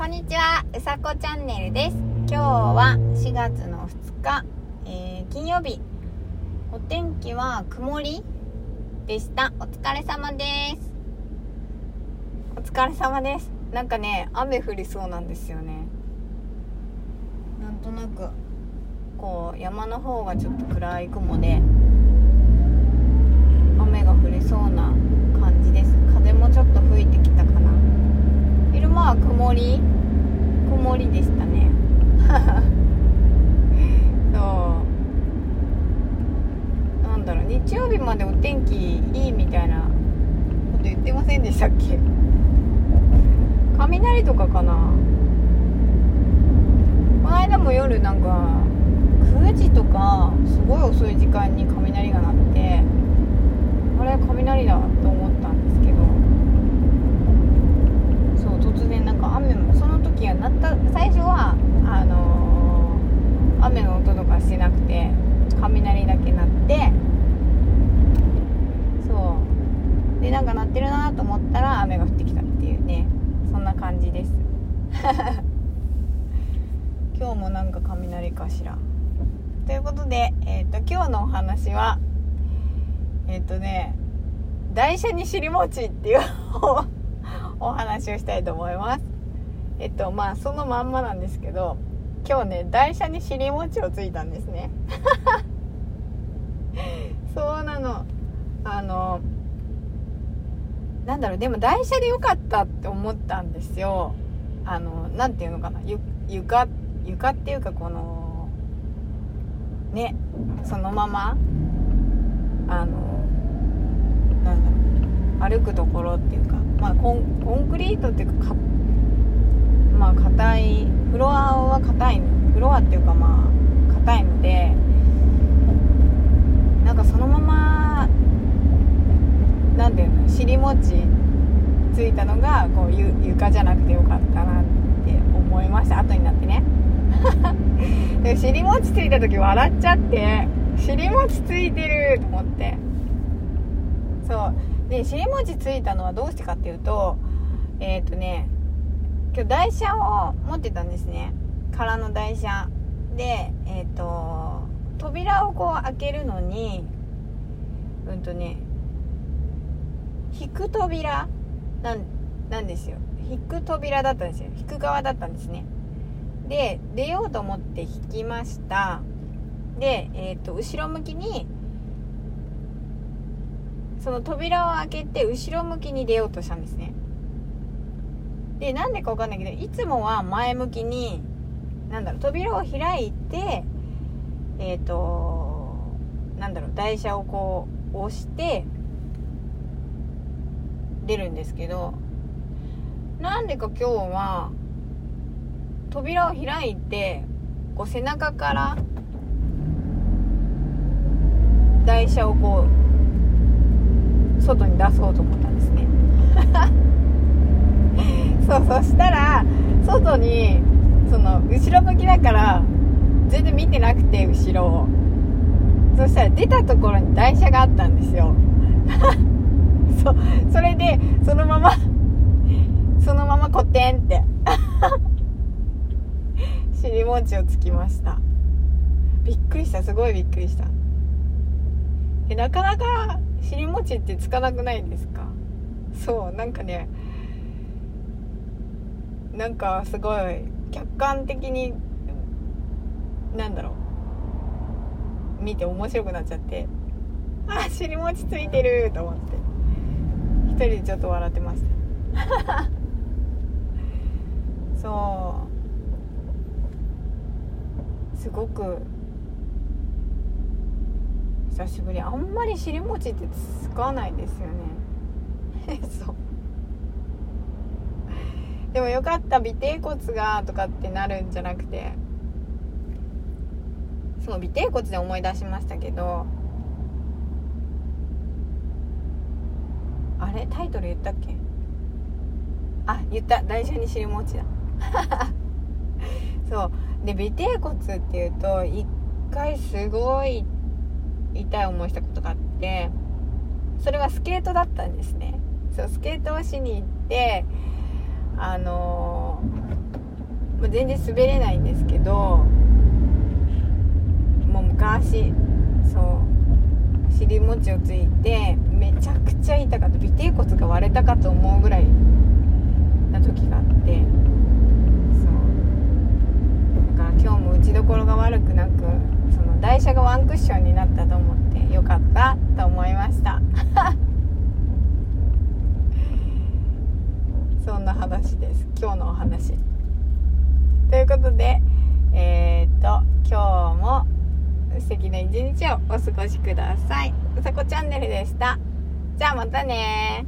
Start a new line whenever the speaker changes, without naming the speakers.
こんにちは、うさこチャンネルです。今日は4月の2日、えー、金曜日。お天気は曇りでした。お疲れ様です。お疲れ様です。なんかね、雨降りそうなんですよね。なんとなく、こう、山の方がちょっと暗い雲で、雨が降りそうな感じです。風もちょっと吹いてきたかな。昼間は曇り曇りでしたね。そう。なんだろう日曜日までお天気いいみたいなこと言ってませんでしたっけ？雷とかかな？この間も夜なんか9時とかすごい遅い時間に雷が鳴ってあれ雷だと思ったんですけどそう突然なんか雨もその時はなった最初はあのー雨の音とかしてなくて雷だけ鳴ってそうでなんか鳴ってるなと思ったら雨が降ってきたっていうねそんな感じです 今日もなんか雷かしら。ということで、えー、と今日のお話はえっ、とね台車に尻餅っていう お話をしたいと思います。えっとまあそのまんまなんですけど今日ね台車に尻餅をついたんですね。そうなの。あのなんだろうでも台車でよかったって思ったんですよ。あのなんていうのかなゆ床床っていうかこのねそのままあのなんだろう歩くところっていうかまあコンコンクリートっていうかかまあ硬いフロアは硬いフロアっていうかまあ硬いのでなんかそのままなんていうの尻餅ついたのがこうゆ床じゃなくてよかったなって思いました。後になってね。で尻餅ついた時笑っちゃって尻餅ついてると思って。そう。で尻餅ついたのはどうしてかっていうとえっ、ー、とね今日台車を持ってたんですね。空の台車。でえっ、ー、と扉をこう開けるのにうんとね引く扉なんなんですよ。引く扉だったんですよ。引く側だったんですね。で出ようと思って引きました。で、えーと、後ろ向きにその扉を開けて後ろ向きに出ようとしたんですね。でなんでか分かんないけどいつもは前向きになんだろう扉を開いてえっ、ー、となんだろう台車をこう押して出るんですけどなんでか今日は扉を開いてこう背中から台車をこう外に出そうと思ったんですね。そうそしたら外にその後ろ向きだから全然見てなくて後ろを。そしたら出たところに台車があったんですよ。そうそれでそのまま そのままコテンって 尻餅をつきました。びっくりした。すごいびっくりした。えなかなか尻餅ってつかなくないですか？そうなんかねなんかすごい客観的になんだろう。見て面白くなっちゃってあ尻餅ついてると思って。人でちょっと笑ってました。そう。すごく久しぶり。あんまり尻餅って使わないですよね。そう。でもよかった尾てい骨がとかってなるんじゃなくて。そう尾てい骨で思い出しましたけど。あれ？タイトル言ったっけ？あ言った。台車に尻餅だ。そう。で尾てい骨っていうと一回すごい痛い思いしたことがあってそれはスケートだったんですね。そうスケートをしに行ってあのまあ、全然滑れないんですけどもう昔そう。尻餅をついてめちゃくちゃ痛かった。尾てい骨が割れたかと思うぐらいな時があって。そう。だから今日も打ちどころが悪くなくその台車がワンクッションになったと思ってよかったと思いました。そんな話です。今日のお話。ということでえー、っと今日も素敵な一日をお過ごしください。うさこチャンネルでした。じゃあまたね